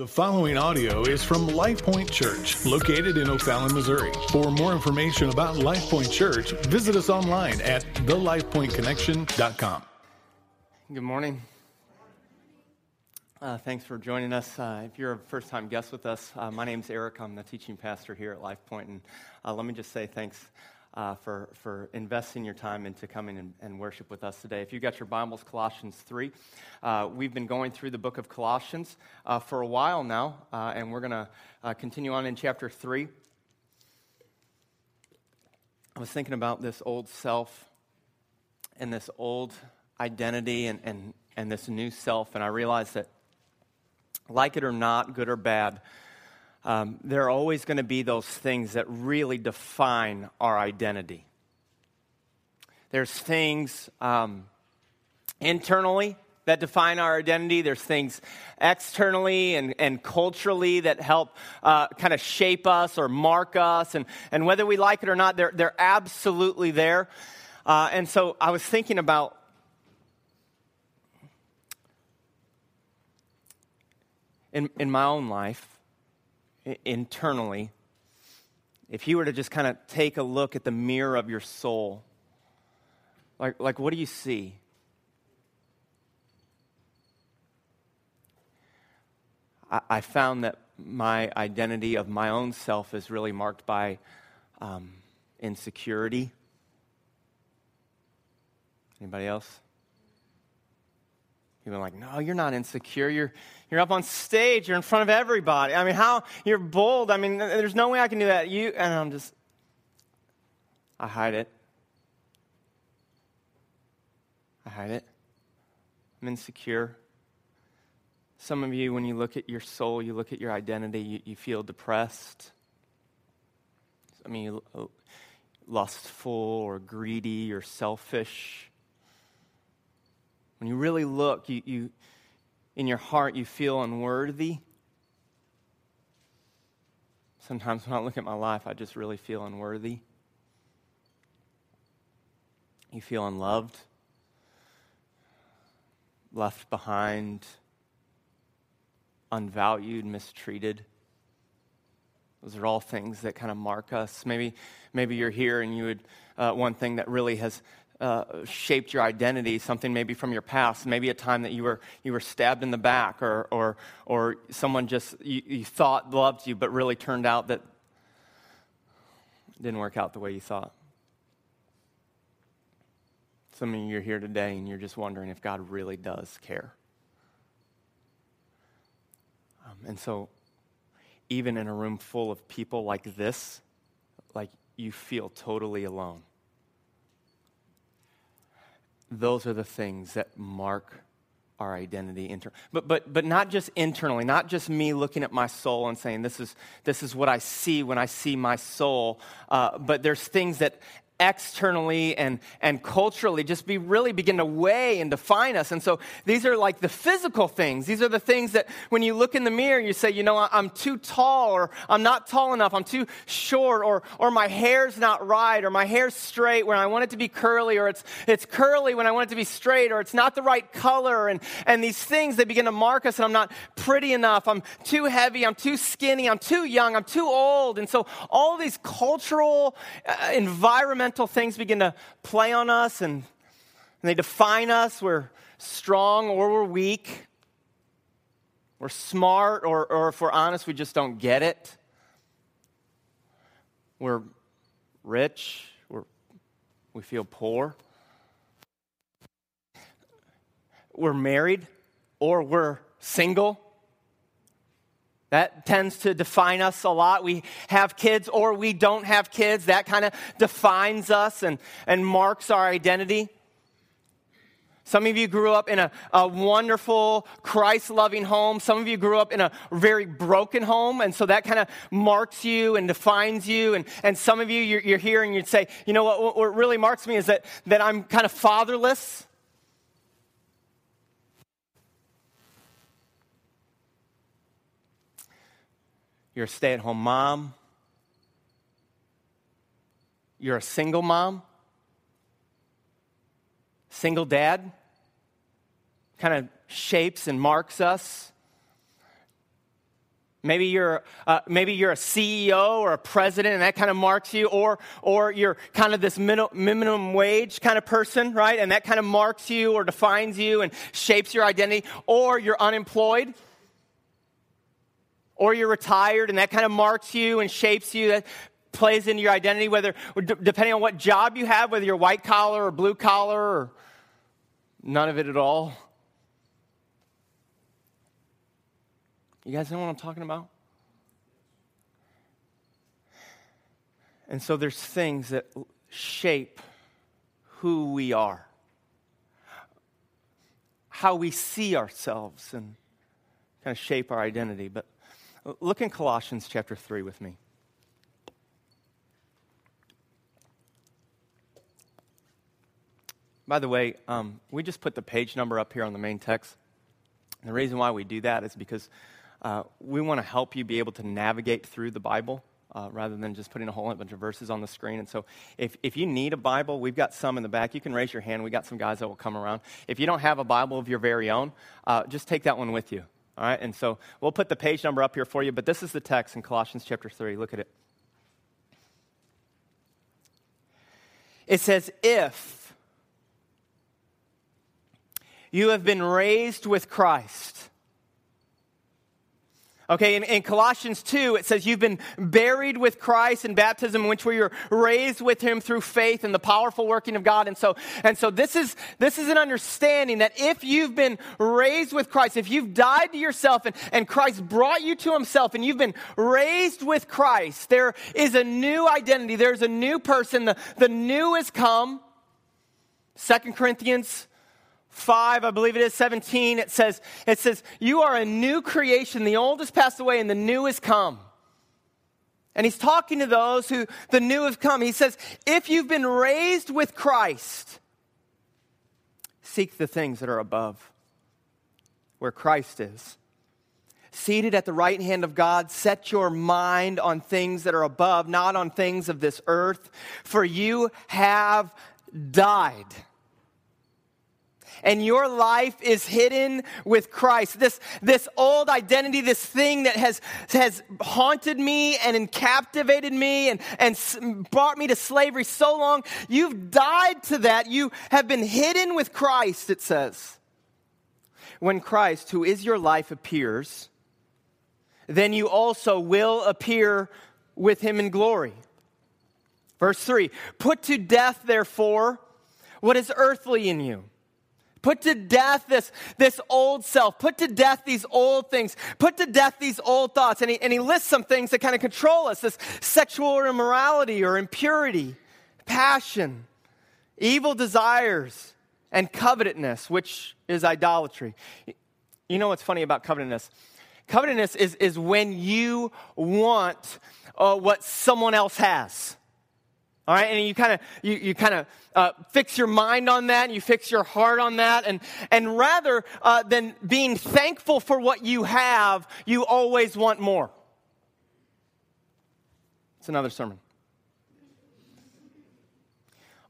The following audio is from Life Point Church, located in O'Fallon, Missouri. For more information about Life Point Church, visit us online at thelifepointconnection.com. Good morning. Uh, thanks for joining us. Uh, if you're a first time guest with us, uh, my name's Eric. I'm the teaching pastor here at Life Point. And uh, let me just say thanks uh, for, for investing your time into coming and, and, worship with us today. If you've got your Bibles, Colossians 3, uh, we've been going through the book of Colossians uh, for a while now, uh, and we're going to uh, continue on in chapter 3. I was thinking about this old self and this old identity and, and, and this new self, and I realized that, like it or not, good or bad, um, there are always going to be those things that really define our identity. There's things um, internally that define our identity. There's things externally and, and culturally that help uh, kind of shape us or mark us. And, and whether we like it or not, they're, they're absolutely there. Uh, and so I was thinking about in, in my own life, internally, if you were to just kind of take a look at the mirror of your soul, like, like what do you see? I, I found that my identity of my own self is really marked by um, insecurity. Anybody else? Are like, no, you're not insecure. You're, you're up on stage. You're in front of everybody. I mean, how? You're bold. I mean, there's no way I can do that. You, and I'm just, I hide it. I hide it. I'm insecure. Some of you, when you look at your soul, you look at your identity, you, you feel depressed. I mean, uh, lustful or greedy or selfish. When you really look, you, you, in your heart, you feel unworthy. Sometimes when I look at my life, I just really feel unworthy. You feel unloved, left behind, unvalued, mistreated. Those are all things that kind of mark us. Maybe, maybe you're here and you would, uh, one thing that really has uh, shaped your identity, something maybe from your past, maybe a time that you were, you were stabbed in the back, or, or, or someone just you, you thought loved you, but really turned out that didn't work out the way you thought. Some of you are here today and you're just wondering if God really does care. Um, and so, even in a room full of people like this, like you feel totally alone those are the things that mark our identity inter- but, but, but not just internally not just me looking at my soul and saying this is, this is what i see when i see my soul uh, but there's things that externally and, and culturally just be really begin to weigh and define us. And so these are like the physical things. These are the things that when you look in the mirror, you say, you know, I'm too tall or I'm not tall enough. I'm too short or, or my hair's not right or my hair's straight when I want it to be curly or it's, it's curly when I want it to be straight or it's not the right color. And, and these things, they begin to mark us and I'm not pretty enough. I'm too heavy. I'm too skinny. I'm too young. I'm too old. And so all these cultural, uh, environmental things begin to play on us and, and they define us. We're strong or we're weak. We're smart, or, or if we're honest, we just don't get it. We're rich, we're, we feel poor. We're married, or we're single. That tends to define us a lot. We have kids or we don't have kids. That kind of defines us and, and marks our identity. Some of you grew up in a, a wonderful, Christ loving home. Some of you grew up in a very broken home, and so that kind of marks you and defines you. And, and some of you, you're, you're here and you'd say, you know what, what really marks me is that, that I'm kind of fatherless. You're a stay at home mom. You're a single mom. Single dad kind of shapes and marks us. Maybe you're, uh, maybe you're a CEO or a president, and that kind of marks you, or, or you're kind of this minimum wage kind of person, right? And that kind of marks you or defines you and shapes your identity, or you're unemployed, or you're retired, and that kind of marks you and shapes you. That plays into your identity, whether, depending on what job you have, whether you're white collar or blue collar or none of it at all. You guys know what I'm talking about? And so there's things that shape who we are, how we see ourselves, and kind of shape our identity. But look in Colossians chapter 3 with me. By the way, um, we just put the page number up here on the main text. And the reason why we do that is because uh, we want to help you be able to navigate through the Bible. Uh, rather than just putting a whole bunch of verses on the screen. And so, if, if you need a Bible, we've got some in the back. You can raise your hand. We got some guys that will come around. If you don't have a Bible of your very own, uh, just take that one with you. All right. And so, we'll put the page number up here for you. But this is the text in Colossians chapter 3. Look at it. It says, If you have been raised with Christ, Okay, in, in, Colossians 2, it says, You've been buried with Christ in baptism, in which we were raised with him through faith and the powerful working of God. And so, and so this, is, this is an understanding that if you've been raised with Christ, if you've died to yourself and, and Christ brought you to himself and you've been raised with Christ, there is a new identity. There's a new person. The, the new has come. Second Corinthians 5, I believe it is 17, it says, it says, You are a new creation. The old has passed away and the new has come. And he's talking to those who the new have come. He says, If you've been raised with Christ, seek the things that are above, where Christ is. Seated at the right hand of God, set your mind on things that are above, not on things of this earth, for you have died and your life is hidden with Christ. This, this old identity, this thing that has, has haunted me and captivated me and, and brought me to slavery so long, you've died to that. You have been hidden with Christ, it says. When Christ, who is your life, appears, then you also will appear with him in glory. Verse 3 Put to death, therefore, what is earthly in you Put to death this, this old self. Put to death these old things. Put to death these old thoughts. And he, and he lists some things that kind of control us this sexual immorality or impurity, passion, evil desires, and covetousness, which is idolatry. You know what's funny about covetousness? Covetousness is, is when you want uh, what someone else has. All right, and you kind of you, you kind of uh, fix your mind on that, and you fix your heart on that, and and rather uh, than being thankful for what you have, you always want more. It's another sermon.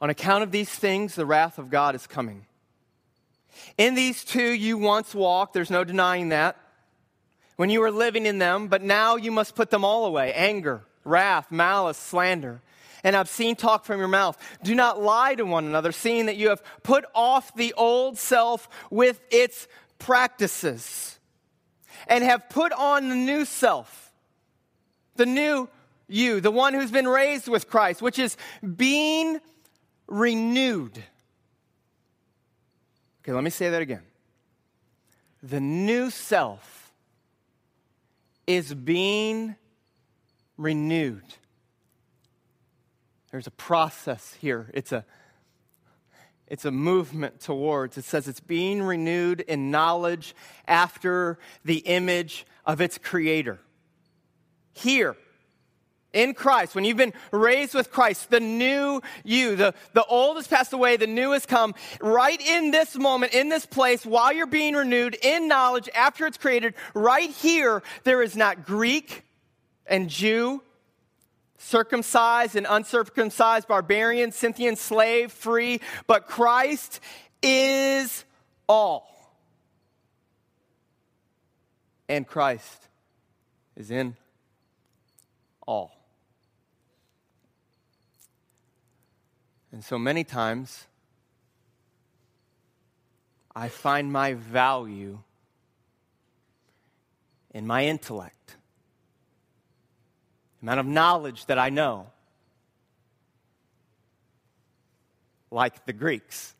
On account of these things, the wrath of God is coming. In these two you once walked, there's no denying that, when you were living in them, but now you must put them all away anger, wrath, malice, slander and obscene talk from your mouth. Do not lie to one another, seeing that you have put off the old self with its practices and have put on the new self, the new you, the one who's been raised with Christ, which is being renewed. Okay, let me say that again. The new self is being renewed. There's a process here. It's a it's a movement towards. It says it's being renewed in knowledge after the image of its creator. Here, in Christ, when you've been raised with Christ, the new you, the, the old has passed away, the new has come. Right in this moment, in this place, while you're being renewed in knowledge after it's created, right here, there is not Greek and Jew, circumcised and uncircumcised, barbarian, Scythian, slave, free, but Christ is all. And Christ is in all. And so many times, I find my value in my intellect, amount of knowledge that I know, like the Greeks.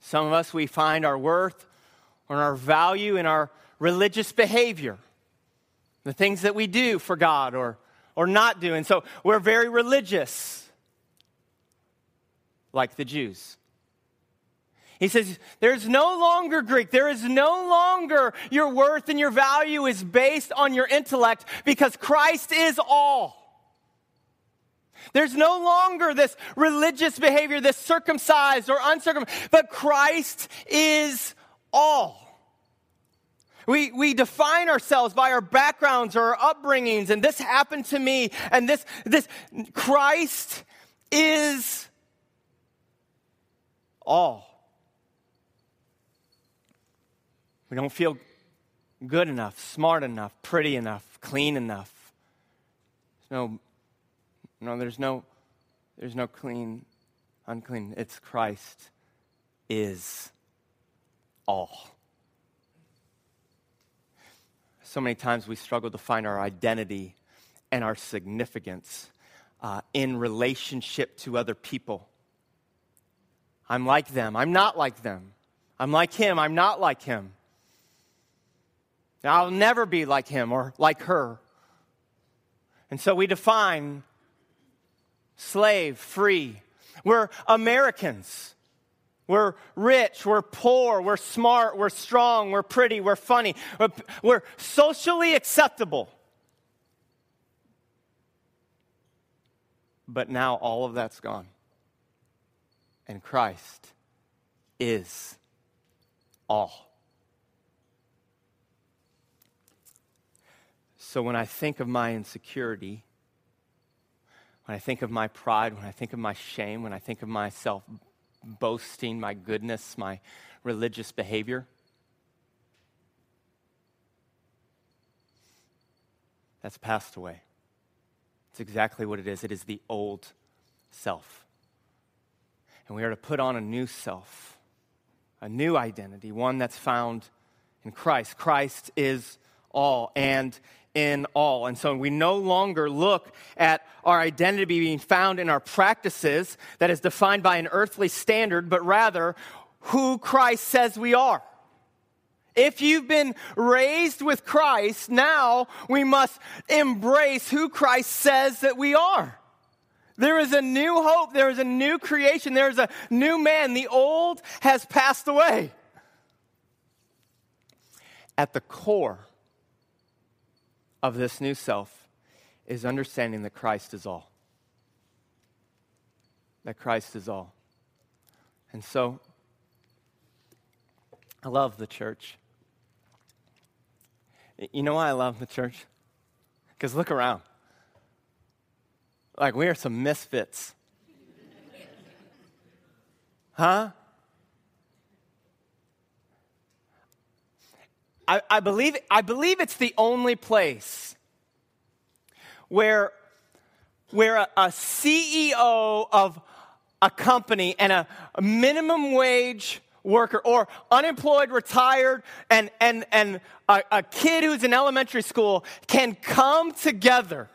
Some of us, we find our worth or our value in our religious behavior, the things that we do for God or, or not do. And so we're very religious, like the Jews. He says, There's no longer Greek. There is no longer your worth and your value is based on your intellect because Christ is all. There's no longer this religious behavior, this circumcised or uncircumcised, but Christ is all. We, we define ourselves by our backgrounds or our upbringings, and this happened to me, and this, this Christ is all. We don't feel good enough, smart enough, pretty enough, clean enough. There's no, no, there's no, there's no clean, unclean. It's Christ is all. So many times we struggle to find our identity and our significance uh, in relationship to other people. I'm like them. I'm not like them. I'm like him. I'm not like him. I'll never be like him or like her. And so we define slave, free. We're Americans. We're rich, we're poor, we're smart, we're strong, we're pretty, we're funny, we're, we're socially acceptable. But now all of that's gone. And Christ is all. So when I think of my insecurity, when I think of my pride, when I think of my shame, when I think of myself boasting, my goodness, my religious behavior, that's passed away. It's exactly what it is. It is the old self. And we are to put on a new self, a new identity, one that's found in Christ. Christ is all. And in all. And so we no longer look at our identity being found in our practices that is defined by an earthly standard, but rather who Christ says we are. If you've been raised with Christ, now we must embrace who Christ says that we are. There is a new hope. There is a new creation. There is a new man. The old has passed away. At the core of this new self is understanding that Christ is all. That Christ is all. And so, I love the church. You know why I love the church? Because look around. Like, we are some misfits. Huh? I, I, believe, I believe it's the only place where, where a, a CEO of a company and a, a minimum wage worker or unemployed, retired, and, and, and a, a kid who's in elementary school can come together.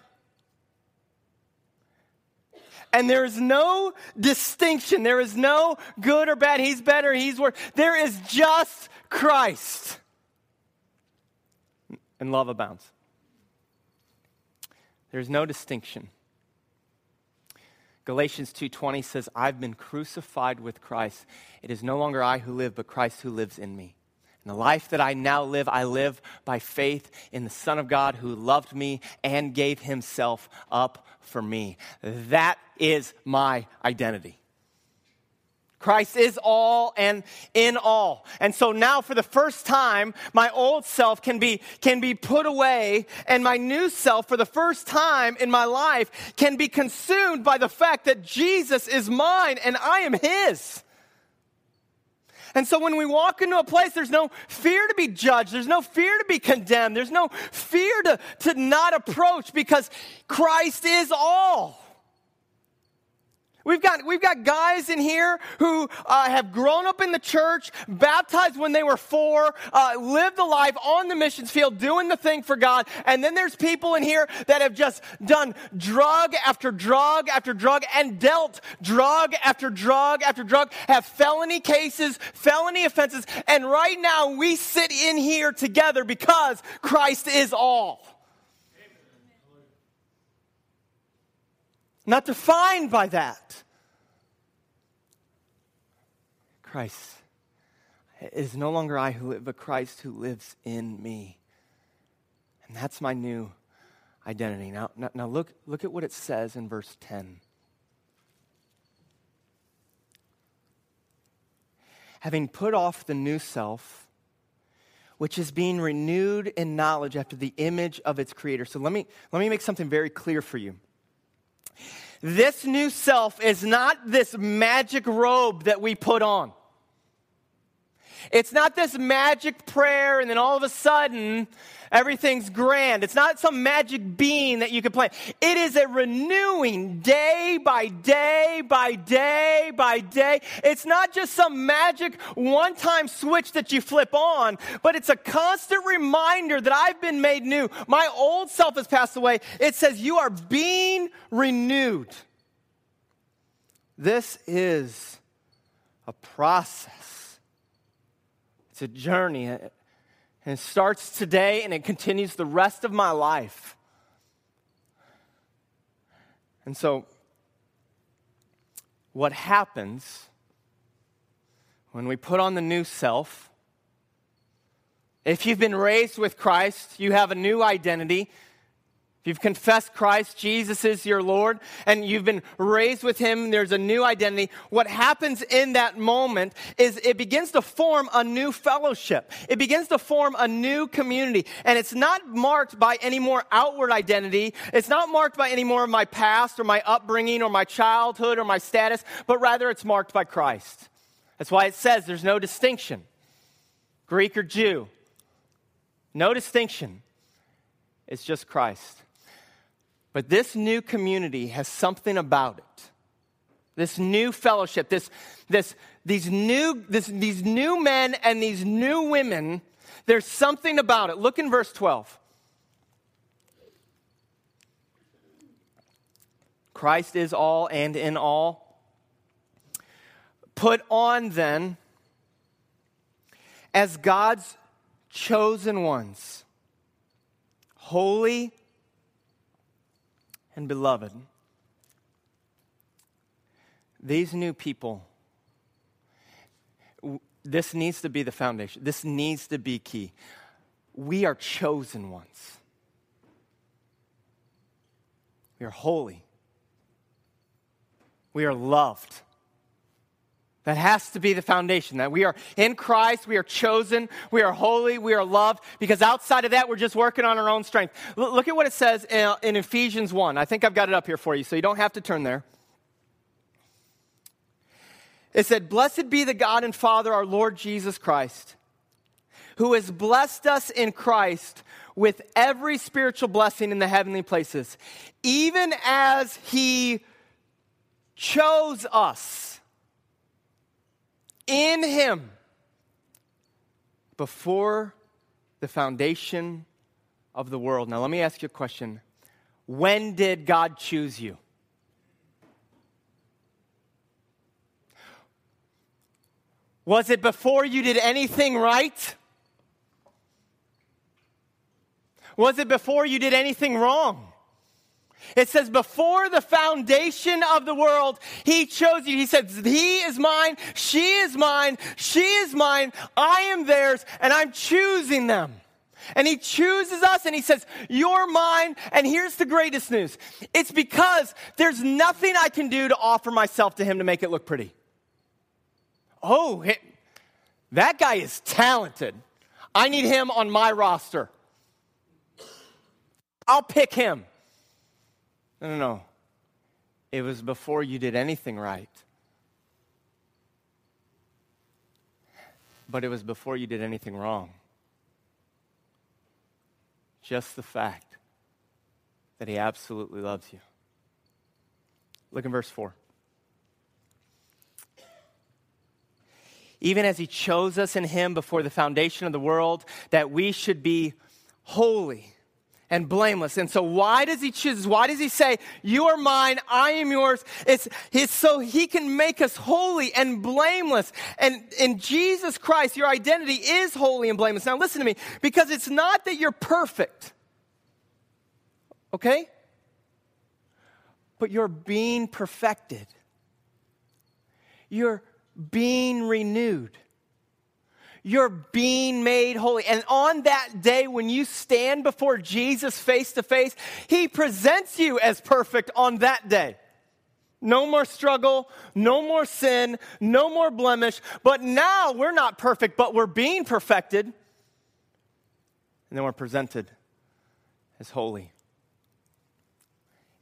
And there is no distinction. There is no good or bad. He's better, he's worse. There is just Christ and love abounds. There's no distinction. Galatians 2:20 says, "I've been crucified with Christ. It is no longer I who live, but Christ who lives in me." And the life that I now live, I live by faith in the Son of God who loved me and gave himself up for me. That is my identity. Christ is all and in all. And so now for the first time, my old self can be, can be put away and my new self for the first time in my life can be consumed by the fact that Jesus is mine and I am his. And so when we walk into a place, there's no fear to be judged. There's no fear to be condemned. There's no fear to, to not approach because Christ is all. We've got, we've got guys in here who uh, have grown up in the church, baptized when they were four, uh, lived a life on the missions field, doing the thing for God. And then there's people in here that have just done drug after drug after drug and dealt drug after drug after drug, have felony cases, felony offenses. And right now we sit in here together because Christ is all. Not defined by that. Christ. It is no longer I who live, but Christ who lives in me. And that's my new identity. Now, now, now look, look at what it says in verse 10. Having put off the new self, which is being renewed in knowledge after the image of its creator. So let me, let me make something very clear for you. This new self is not this magic robe that we put on. It's not this magic prayer and then all of a sudden everything's grand. It's not some magic bean that you can play. It is a renewing day by day by day by day. It's not just some magic one time switch that you flip on, but it's a constant reminder that I've been made new. My old self has passed away. It says you are being renewed. This is a process. It's a journey. And it starts today and it continues the rest of my life. And so, what happens when we put on the new self? If you've been raised with Christ, you have a new identity. If you've confessed Christ, Jesus is your Lord, and you've been raised with Him, there's a new identity. What happens in that moment is it begins to form a new fellowship. It begins to form a new community. And it's not marked by any more outward identity. It's not marked by any more of my past or my upbringing or my childhood or my status, but rather it's marked by Christ. That's why it says there's no distinction Greek or Jew. No distinction. It's just Christ. But this new community has something about it. This new fellowship, this, this, these, new, this, these new men and these new women, there's something about it. Look in verse 12. Christ is all and in all. Put on then as God's chosen ones, holy and beloved, these new people, this needs to be the foundation. This needs to be key. We are chosen ones. We are holy. We are loved. That has to be the foundation that we are in Christ, we are chosen, we are holy, we are loved, because outside of that, we're just working on our own strength. L- look at what it says in, in Ephesians 1. I think I've got it up here for you, so you don't have to turn there. It said, Blessed be the God and Father, our Lord Jesus Christ, who has blessed us in Christ with every spiritual blessing in the heavenly places, even as he chose us in Him before the foundation of the world. Now, let me ask you a question. When did God choose you? Was it before you did anything right? Was it before you did anything wrong? It says, before the foundation of the world, he chose you. He says, he is mine, she is mine, she is mine, I am theirs, and I'm choosing them. And he chooses us and he says, You're mine. And here's the greatest news it's because there's nothing I can do to offer myself to him to make it look pretty. Oh, that guy is talented. I need him on my roster. I'll pick him. No, no, no. It was before you did anything right. but it was before you did anything wrong. Just the fact that he absolutely loves you. Look in verse 4. Even as he chose us in him before the foundation of the world, that we should be holy and blameless. And so, why does he choose? Why does he say, You are mine, I am yours? It's, it's so he can make us holy and blameless. And in Jesus Christ, your identity is holy and blameless. Now, listen to me, because it's not that you're perfect, okay? But you're being perfected, you're being renewed. You're being made holy. And on that day, when you stand before Jesus face to face, He presents you as perfect on that day. No more struggle, no more sin, no more blemish. But now we're not perfect, but we're being perfected. And then we're presented as holy.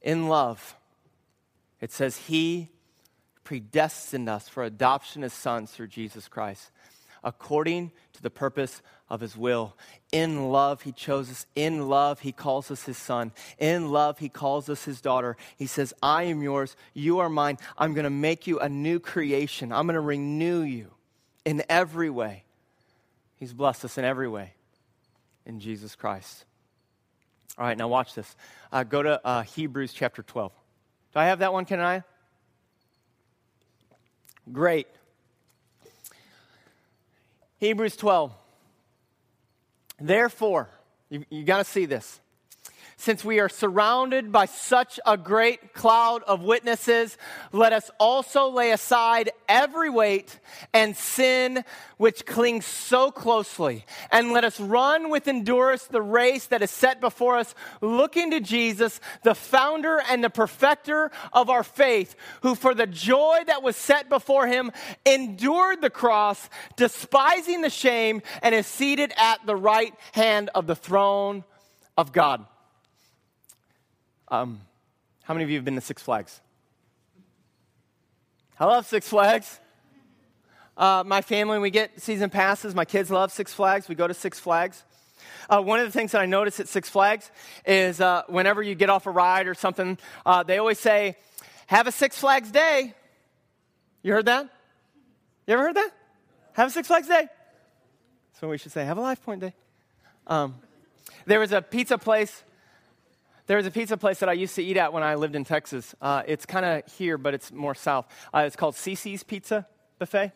In love, it says, He predestined us for adoption as sons through Jesus Christ according to the purpose of his will. In love, he chose us. In love, he calls us his son. In love, he calls us his daughter. He says, I am yours. You are mine. I'm going to make you a new creation. I'm going to renew you in every way. He's blessed us in every way in Jesus Christ. All right, now watch this. Uh, go to uh, Hebrews chapter 12. Do I have that one, can I? Great. Hebrews 12. Therefore, you, you got to see this since we are surrounded by such a great cloud of witnesses, let us also lay aside every weight and sin which clings so closely. And let us run with endurance the race that is set before us, looking to Jesus, the founder and the perfecter of our faith, who for the joy that was set before him endured the cross, despising the shame, and is seated at the right hand of the throne of God. Um, how many of you have been to Six Flags? I love Six Flags. Uh, my family, we get season passes. My kids love Six Flags. We go to Six Flags. Uh, one of the things that I notice at Six Flags is uh, whenever you get off a ride or something, uh, they always say, Have a Six Flags day. You heard that? You ever heard that? Have a Six Flags day. So we should say, Have a Life Point day. Um, there was a pizza place there was a pizza place that I used to eat at when I lived in Texas. Uh, it's kind of here, but it's more south. Uh, it's called CiCi's Pizza Buffet.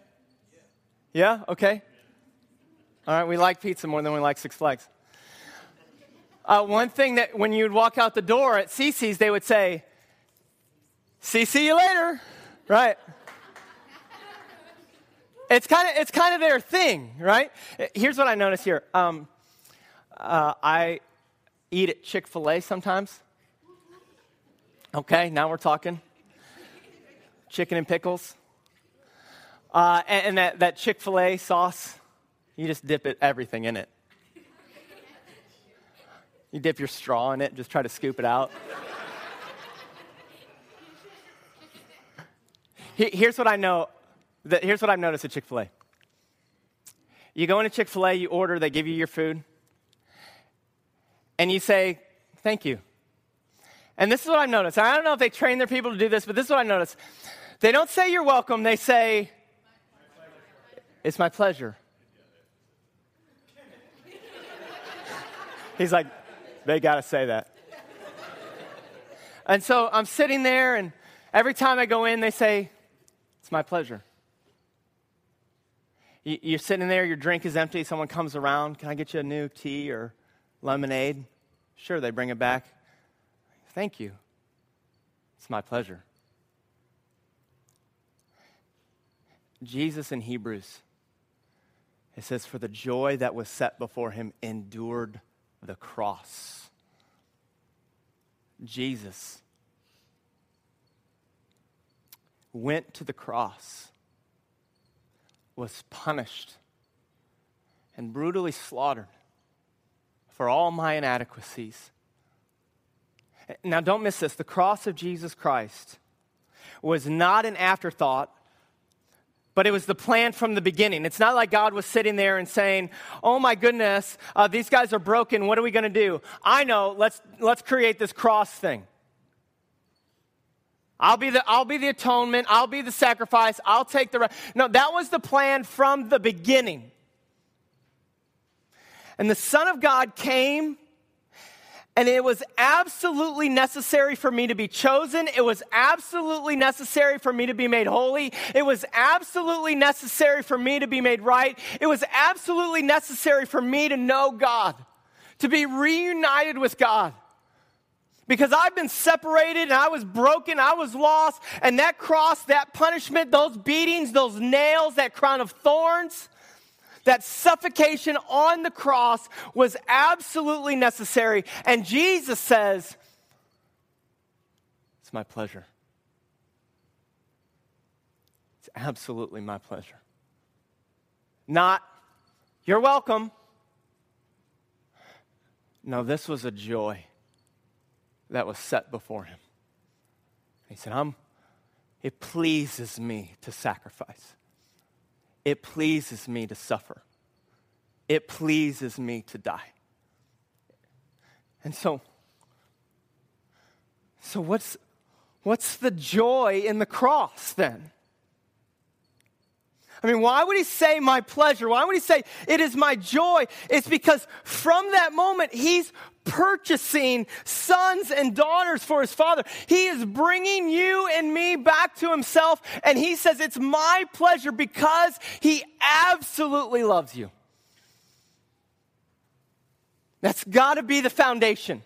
Yeah? Okay. All right, we like pizza more than we like Six Flags. Uh, one thing that when you'd walk out the door at CiCi's, they would say, "See, see you later," right? it's kind of it's kind of their thing, right? Here's what I notice here. Um, uh, I eat at Chick fil A sometimes? Okay, now we're talking. Chicken and pickles. Uh, and, and, that, that Chick fil A sauce, you just dip it, everything in it. You dip your straw in it, just try to scoop it out. Here's what I know. Here's what I've noticed at Chick fil A. You go into Chick fil A, you order, they give you your food and you say, Thank you. And this is what I've noticed. I don't know if they train their people to do this, but this is what I noticed. They don't say you're welcome, they say, It's my pleasure. He's like, They got to say that. And so I'm sitting there, and every time I go in, they say, It's my pleasure. You're sitting there, your drink is empty, someone comes around, Can I get you a new tea or lemonade? Sure, they bring it back. Thank you. It's my pleasure. Jesus in Hebrews, it says, For the joy that was set before him endured the cross. Jesus went to the cross, was punished, and brutally slaughtered for all my inadequacies. Now, don't miss this. The cross of Jesus Christ was not an afterthought but it was the plan from the beginning. It's not like God was sitting there and saying, Oh my goodness, uh, these guys are broken. What are we going to do? I know, let's, let's create this cross thing. I'll be, the, I'll be the atonement. I'll be the sacrifice. I'll take the. No, that was the plan from the beginning. And the Son of God came and it was absolutely necessary for me to be chosen. It was absolutely necessary for me to be made holy. It was absolutely necessary for me to be made right. It was absolutely necessary for me to know God, to be reunited with God. Because I've been separated and I was broken, I was lost, and that cross, that punishment, those beatings, those nails, that crown of thorns, that suffocation on the cross was absolutely necessary. And Jesus says, It's my pleasure. It's absolutely my pleasure. Not, you're welcome. No, this was a joy that was set before him. He said, I'm, It pleases me to sacrifice. It pleases me to suffer. It pleases me to die. And so, so what's, what's the joy in the cross then? I mean, why would he say my pleasure? Why would he say it is my joy? It's because from that moment, he's purchasing sons and daughters for his father. He is bringing you and me back to himself. And he says, It's my pleasure because he absolutely loves you. That's got to be the foundation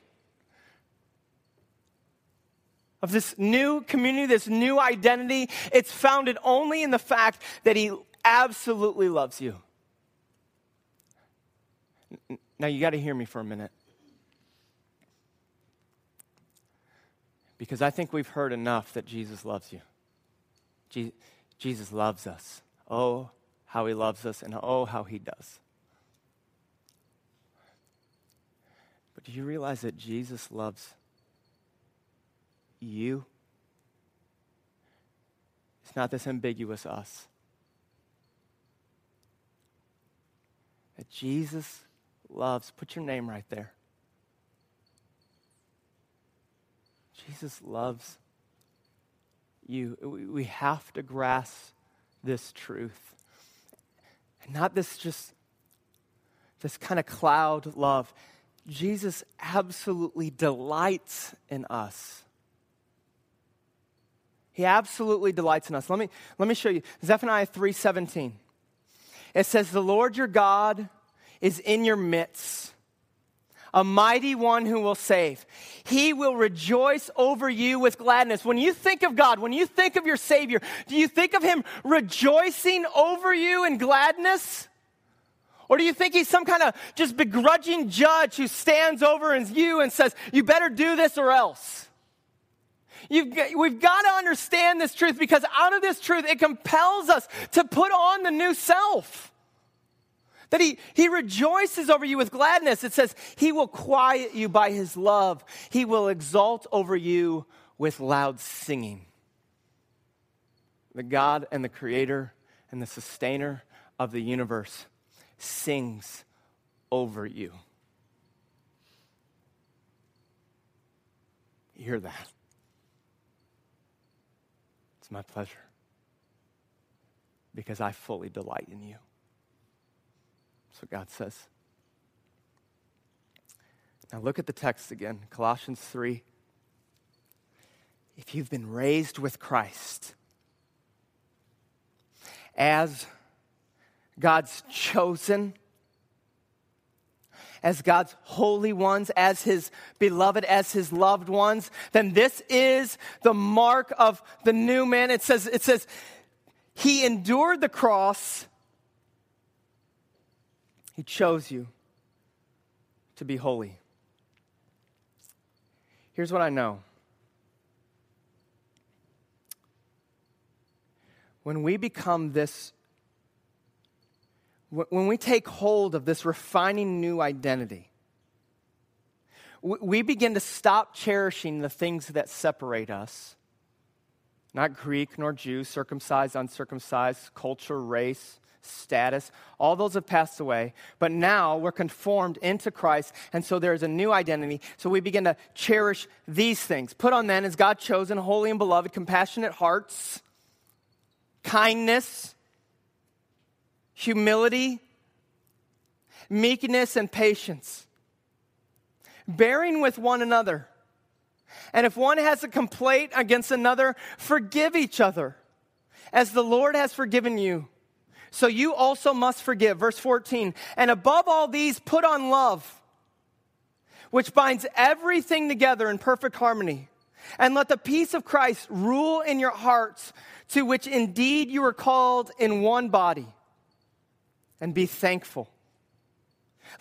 of this new community, this new identity. It's founded only in the fact that he absolutely loves you. Now, you got to hear me for a minute. Because I think we've heard enough that Jesus loves you. Je- Jesus loves us. Oh, how he loves us, and oh, how he does. But do you realize that Jesus loves you? It's not this ambiguous us. That Jesus loves. Put your name right there. Jesus loves you. We have to grasp this truth. And not this just this kind of cloud love. Jesus absolutely delights in us. He absolutely delights in us. Let me, let me show you. Zephaniah 3:17. It says, The Lord your God is in your midst, a mighty one who will save. He will rejoice over you with gladness. When you think of God, when you think of your Savior, do you think of Him rejoicing over you in gladness? Or do you think he's some kind of just begrudging judge who stands over you and says, You better do this or else? You've, we've got to understand this truth because out of this truth, it compels us to put on the new self. That he, he rejoices over you with gladness. It says, He will quiet you by His love, He will exalt over you with loud singing. The God and the Creator and the Sustainer of the universe sings over you. You hear that? It's my pleasure because I fully delight in you. That's what God says. Now look at the text again Colossians 3. If you've been raised with Christ as God's chosen, as God's holy ones, as his beloved, as his loved ones, then this is the mark of the new man. It says, it says, he endured the cross. He chose you to be holy. Here's what I know. When we become this when we take hold of this refining new identity, we begin to stop cherishing the things that separate us. not Greek nor Jew, circumcised, uncircumcised, culture, race, status. All those have passed away. But now we're conformed into Christ, and so there is a new identity. So we begin to cherish these things. Put on then, as God chosen, holy and beloved, compassionate hearts, kindness, humility, meekness, and patience, bearing with one another and if one has a complaint against another, forgive each other, as the Lord has forgiven you. So you also must forgive. Verse 14. And above all these, put on love, which binds everything together in perfect harmony. And let the peace of Christ rule in your hearts, to which indeed you are called in one body. And be thankful.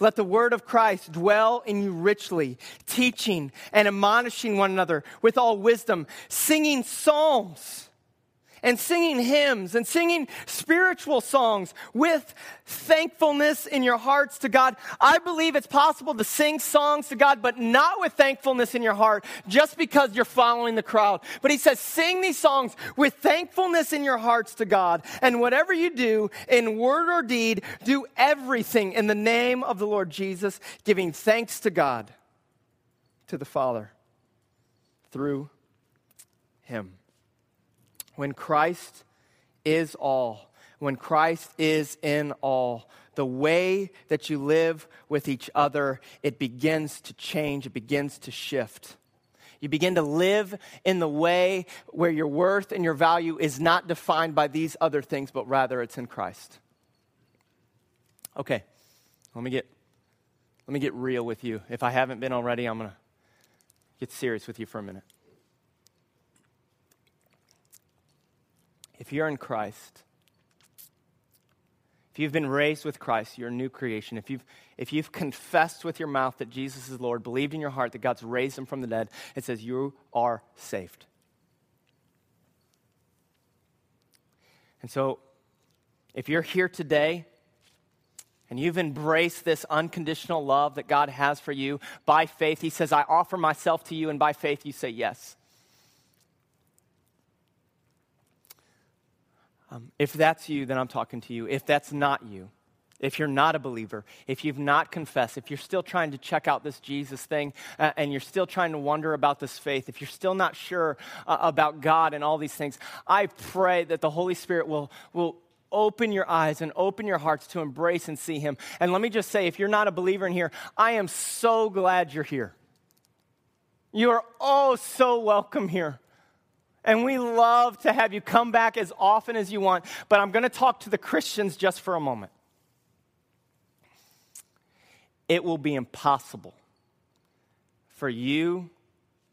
Let the word of Christ dwell in you richly, teaching and admonishing one another with all wisdom, singing psalms and singing hymns and singing spiritual songs with thankfulness in your hearts to God. I believe it's possible to sing songs to God, but not with thankfulness in your heart just because you're following the crowd. But he says, sing these songs with thankfulness in your hearts to God. And whatever you do in word or deed, do everything in the name of the Lord Jesus, giving thanks to God, to the Father, through him when Christ is all, when Christ is in all, the way that you live with each other, it begins to change, it begins to shift. You begin to live in the way where your worth and your value is not defined by these other things, but rather it's in Christ. Okay, let me get, let me get real with you. If I haven't been already, I'm going to get serious with you for a minute. If you're in Christ, if you've been raised with Christ, you're a new creation. If you've, if you've confessed with your mouth that Jesus is Lord, believed in your heart that God's raised him from the dead, it says you are saved. And so, if you're here today and you've embraced this unconditional love that God has for you by faith, He says, I offer myself to you, and by faith you say yes. Um, if that's you, then I'm talking to you. If that's not you, if you're not a believer, if you've not confessed, if you're still trying to check out this Jesus thing uh, and you're still trying to wonder about this faith, if you're still not sure uh, about God and all these things, I pray that the Holy Spirit will, will open your eyes and open your hearts to embrace and see Him. And let me just say, if you're not a believer in here, I am so glad you're here. You are oh so welcome here. And we love to have you come back as often as you want. But I'm going to talk to the Christians just for a moment. It will be impossible for you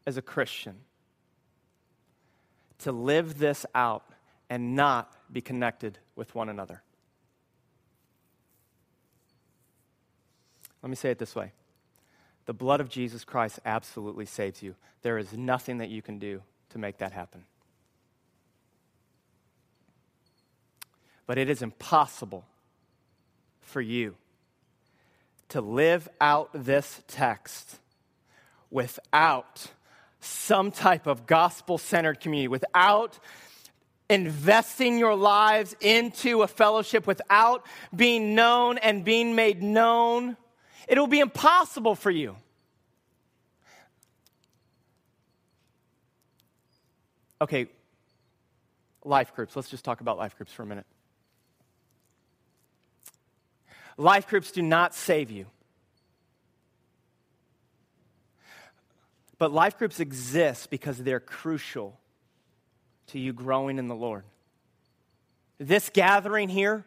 as a Christian to live this out and not be connected with one another. Let me say it this way the blood of Jesus Christ absolutely saves you. There is nothing that you can do to make that happen. But it is impossible for you to live out this text without some type of gospel centered community, without investing your lives into a fellowship, without being known and being made known. It will be impossible for you. Okay, life groups. Let's just talk about life groups for a minute. Life groups do not save you. But life groups exist because they're crucial to you growing in the Lord. This gathering here,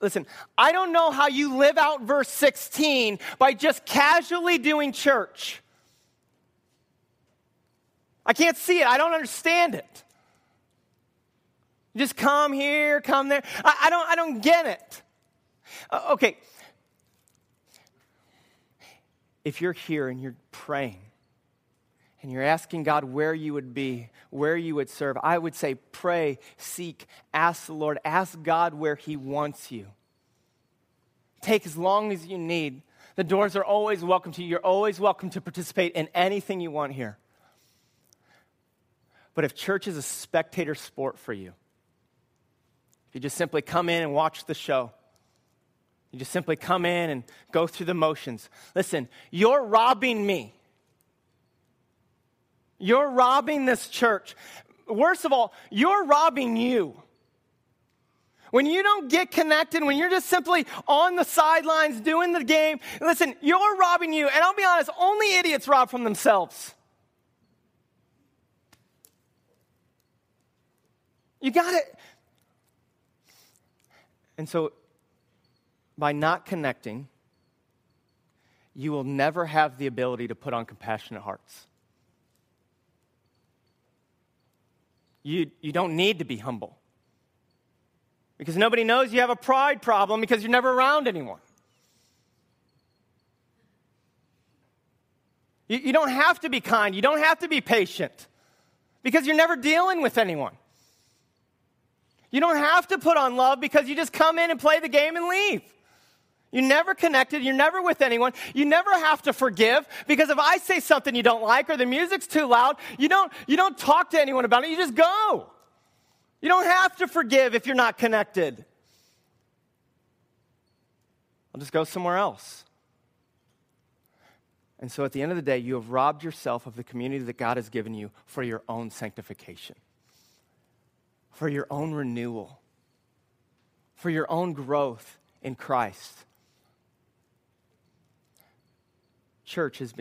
listen, I don't know how you live out verse 16 by just casually doing church. I can't see it. I don't understand it. Just come here, come there. I, I don't, I don't get it. Uh, okay. If you're here and you're praying and you're asking God where you would be, where you would serve, I would say pray, seek, ask the Lord, ask God where He wants you. Take as long as you need. The doors are always welcome to you. You're always welcome to participate in anything you want here. But if church is a spectator sport for you, if you just simply come in and watch the show, you just simply come in and go through the motions. Listen, you're robbing me. You're robbing this church. Worst of all, you're robbing you. When you don't get connected, when you're just simply on the sidelines doing the game, listen, you're robbing you. And I'll be honest, only idiots rob from themselves. You got it. And so, by not connecting, you will never have the ability to put on compassionate hearts. You, you don't need to be humble because nobody knows you have a pride problem because you're never around anyone. You, you don't have to be kind, you don't have to be patient because you're never dealing with anyone. You don't have to put on love because you just come in and play the game and leave. You're never connected. You're never with anyone. You never have to forgive because if I say something you don't like or the music's too loud, you don't, you don't talk to anyone about it. You just go. You don't have to forgive if you're not connected. I'll just go somewhere else. And so at the end of the day, you have robbed yourself of the community that God has given you for your own sanctification for your own renewal, for your own growth in Christ. Church has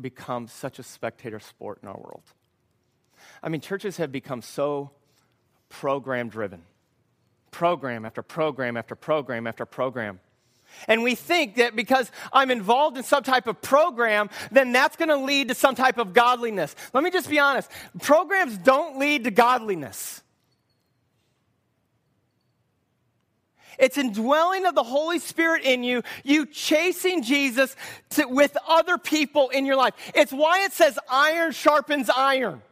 become such a spectator sport in our world. I mean, churches have become so program driven program after program after program after program. And we think that because I'm involved in some type of program, then that's going to lead to some type of godliness. Let me just be honest programs don't lead to godliness. It's indwelling of the Holy Spirit in you, you chasing Jesus to, with other people in your life. It's why it says iron sharpens iron.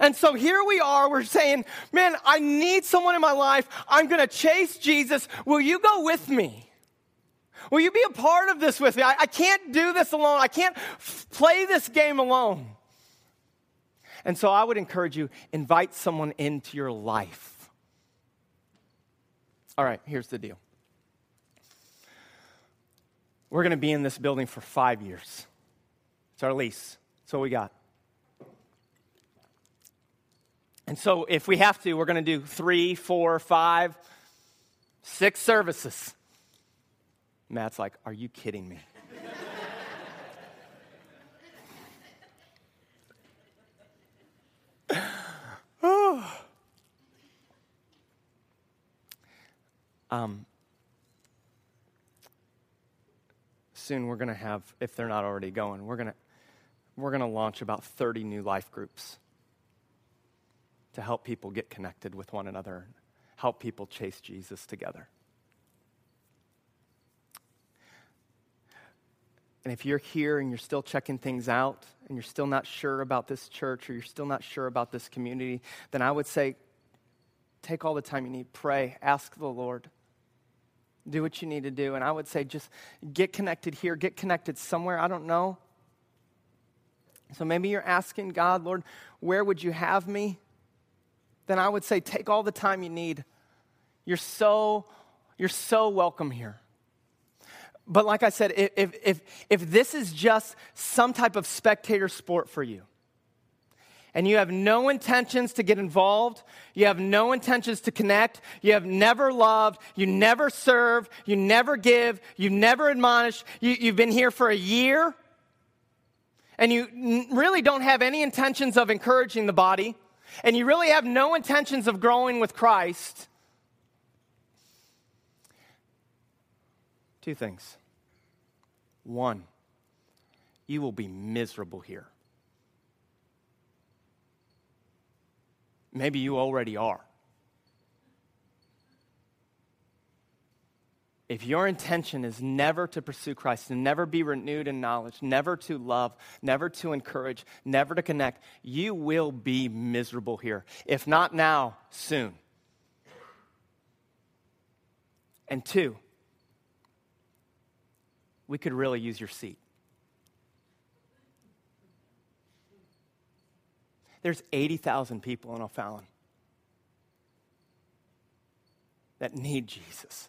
And so here we are, we're saying, man, I need someone in my life. I'm going to chase Jesus. Will you go with me? Will you be a part of this with me? I, I can't do this alone. I can't f- play this game alone. And so I would encourage you, invite someone into your life. All right, here's the deal. We're going to be in this building for five years. It's our lease. That's what we got. And so, if we have to, we're going to do three, four, five, six services. Matt's like, Are you kidding me? Um, soon we're going to have, if they're not already going, we're going to we're going to launch about 30 new life groups to help people get connected with one another, help people chase Jesus together. And if you're here and you're still checking things out and you're still not sure about this church or you're still not sure about this community, then I would say take all the time you need, pray, ask the Lord do what you need to do. And I would say just get connected here, get connected somewhere. I don't know. So maybe you're asking God, Lord, where would you have me? Then I would say take all the time you need. You're so, you're so welcome here. But like I said, if, if, if this is just some type of spectator sport for you, and you have no intentions to get involved, you have no intentions to connect, you have never loved, you never serve, you never give, you never admonish, you, you've been here for a year, and you really don't have any intentions of encouraging the body, and you really have no intentions of growing with Christ, two things. One, you will be miserable here. Maybe you already are. If your intention is never to pursue Christ, and never be renewed in knowledge, never to love, never to encourage, never to connect, you will be miserable here. If not now, soon. And two, we could really use your seat. There's 80,000 people in O'Fallon that need Jesus,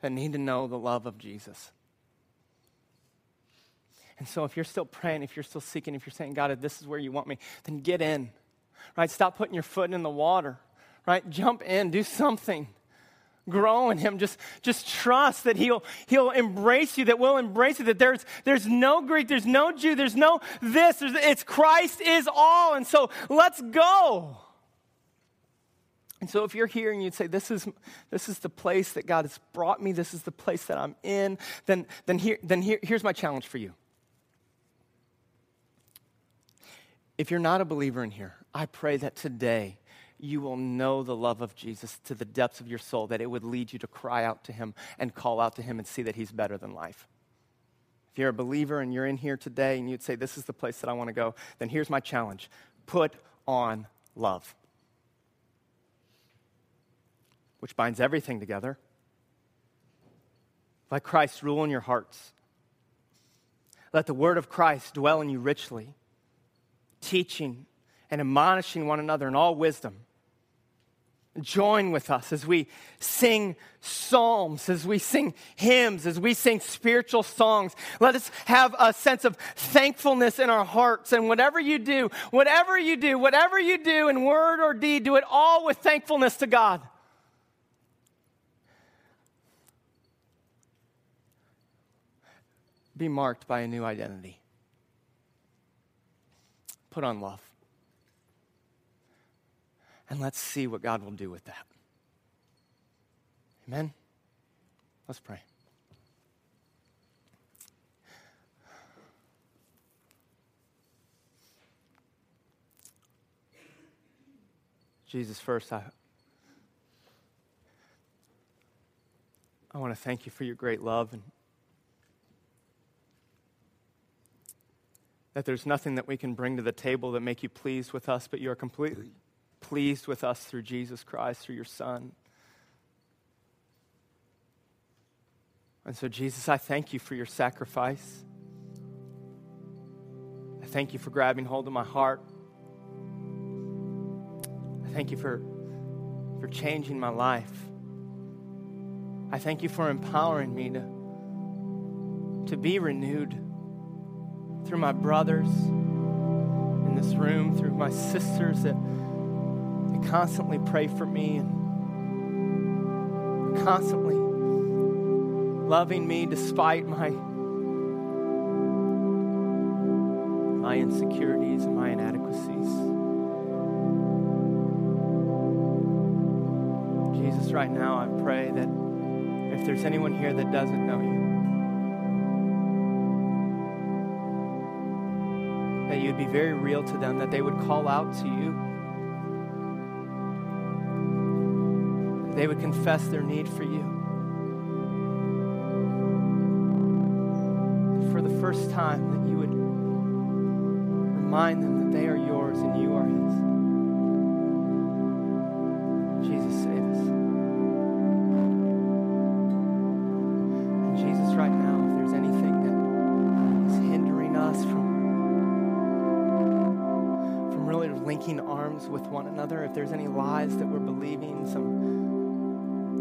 that need to know the love of Jesus. And so, if you're still praying, if you're still seeking, if you're saying, God, if this is where you want me, then get in, right? Stop putting your foot in the water, right? Jump in, do something. Grow in him. Just, just trust that he'll, he'll embrace you, that we'll embrace you, that there's, there's no Greek, there's no Jew, there's no this, there's, it's Christ is all. And so let's go. And so if you're here and you'd say, this is, this is the place that God has brought me, this is the place that I'm in, then, then, here, then here, here's my challenge for you. If you're not a believer in here, I pray that today you will know the love of Jesus to the depths of your soul, that it would lead you to cry out to him and call out to him and see that he's better than life. If you're a believer and you're in here today and you'd say, This is the place that I want to go, then here's my challenge put on love, which binds everything together. Let Christ rule in your hearts. Let the word of Christ dwell in you richly teaching and admonishing one another in all wisdom. Join with us as we sing psalms, as we sing hymns, as we sing spiritual songs. Let us have a sense of thankfulness in our hearts. And whatever you do, whatever you do, whatever you do in word or deed, do it all with thankfulness to God. Be marked by a new identity put on love. And let's see what God will do with that. Amen? Let's pray. Jesus, first, I, I want to thank you for your great love and that there's nothing that we can bring to the table that make you pleased with us, but you're completely pleased with us through Jesus Christ, through your Son. And so, Jesus, I thank you for your sacrifice. I thank you for grabbing hold of my heart. I thank you for, for changing my life. I thank you for empowering me to, to be renewed through my brothers in this room, through my sisters that, that constantly pray for me and constantly loving me despite my my insecurities and my inadequacies. Jesus, right now I pray that if there's anyone here that doesn't know you, that you'd be very real to them, that they would call out to you. They would confess their need for you. For the first time, that you would remind them that they are yours and you are His. Jesus, save us. And Jesus, right now, if there's anything that is hindering us from from really linking arms with one another, if there's any lies that we're believing, some,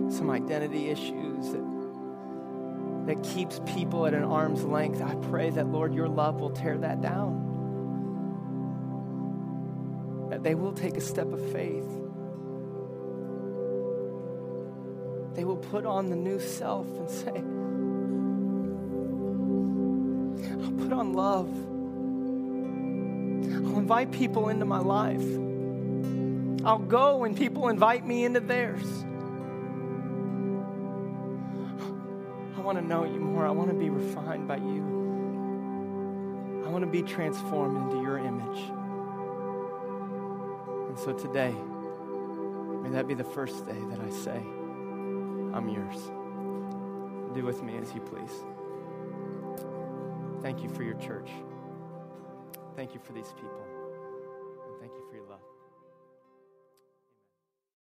some identity issues that, that keeps people at an arm's length, I pray that, Lord, your love will tear that down. That they will take a step of faith. They will put on the new self and say, I'll put on love I'll invite people into my life. I'll go when people invite me into theirs. Want to know you more. I want to be refined by you. I want to be transformed into your image. And so today, may that be the first day that I say, I'm yours. Do with me as you please. Thank you for your church. Thank you for these people.